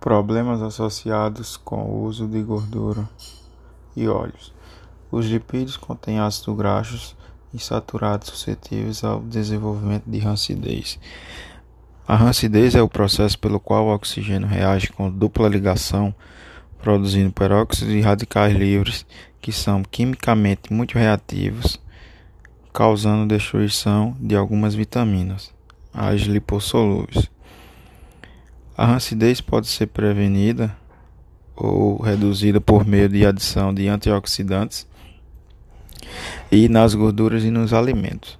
Problemas associados com o uso de gordura e óleos. Os lipídios contêm ácidos graxos insaturados suscetíveis ao desenvolvimento de rancidez. A rancidez é o processo pelo qual o oxigênio reage com dupla ligação, produzindo peróxido e radicais livres, que são quimicamente muito reativos, causando destruição de algumas vitaminas, as lipossolúveis. A rancidez pode ser prevenida ou reduzida por meio de adição de antioxidantes e nas gorduras e nos alimentos.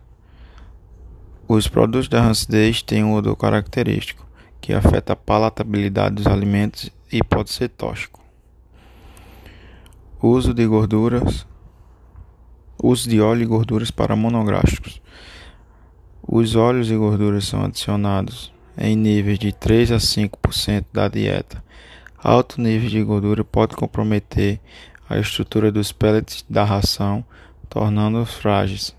Os produtos da rancidez têm um odor característico que afeta a palatabilidade dos alimentos e pode ser tóxico. Uso de gorduras Uso de óleo e gorduras para monográficos. Os óleos e gorduras são adicionados em níveis de 3 a 5% da dieta. Alto nível de gordura pode comprometer a estrutura dos pellets da ração, tornando-os frágeis.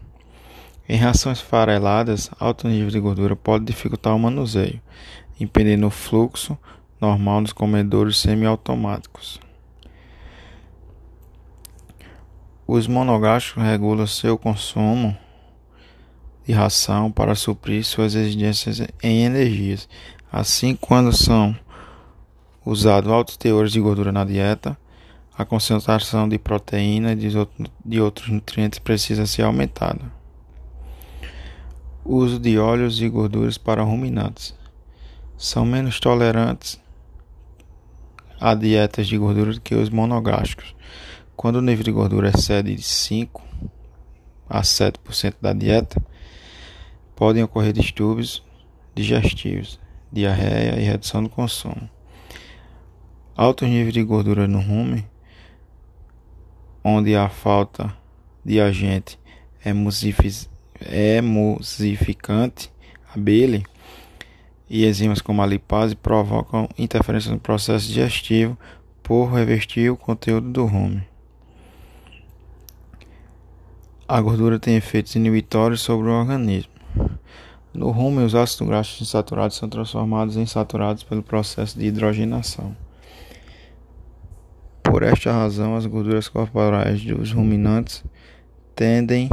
Em rações fareladas, alto nível de gordura pode dificultar o manuseio, impedindo o fluxo normal dos comedores semiautomáticos. Os monogástricos regulam seu consumo de ração para suprir suas exigências em energias. Assim, quando são usados altos teores de gordura na dieta, a concentração de proteína e de outros nutrientes precisa ser aumentada. Uso de óleos e gorduras para ruminantes são menos tolerantes a dietas de gordura do que os monogástricos. Quando o nível de gordura excede de 5 a 7% da dieta, podem ocorrer distúrbios digestivos, diarreia e redução do consumo. Altos níveis de gordura no rumen, onde há falta de agente emulsificante, a bile e enzimas como a lipase provocam interferência no processo digestivo por revestir o conteúdo do rumen. A gordura tem efeitos inibitórios sobre o organismo. No rumen, os ácidos graxos insaturados são transformados em saturados pelo processo de hidrogenação. Por esta razão, as gorduras corporais dos ruminantes tendem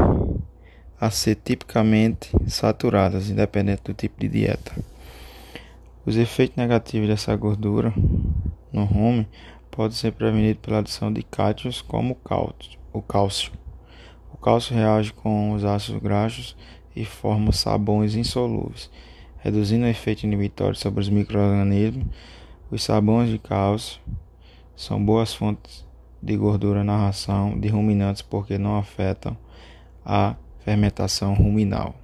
a ser tipicamente saturadas, independente do tipo de dieta. Os efeitos negativos dessa gordura no rumen podem ser prevenidos pela adição de cátions como o cálcio. O cálcio reage com os ácidos graxos e forma sabões insolúveis, reduzindo o efeito inibitório sobre os microorganismos. Os sabões de cálcio são boas fontes de gordura na ração de ruminantes porque não afetam a fermentação ruminal.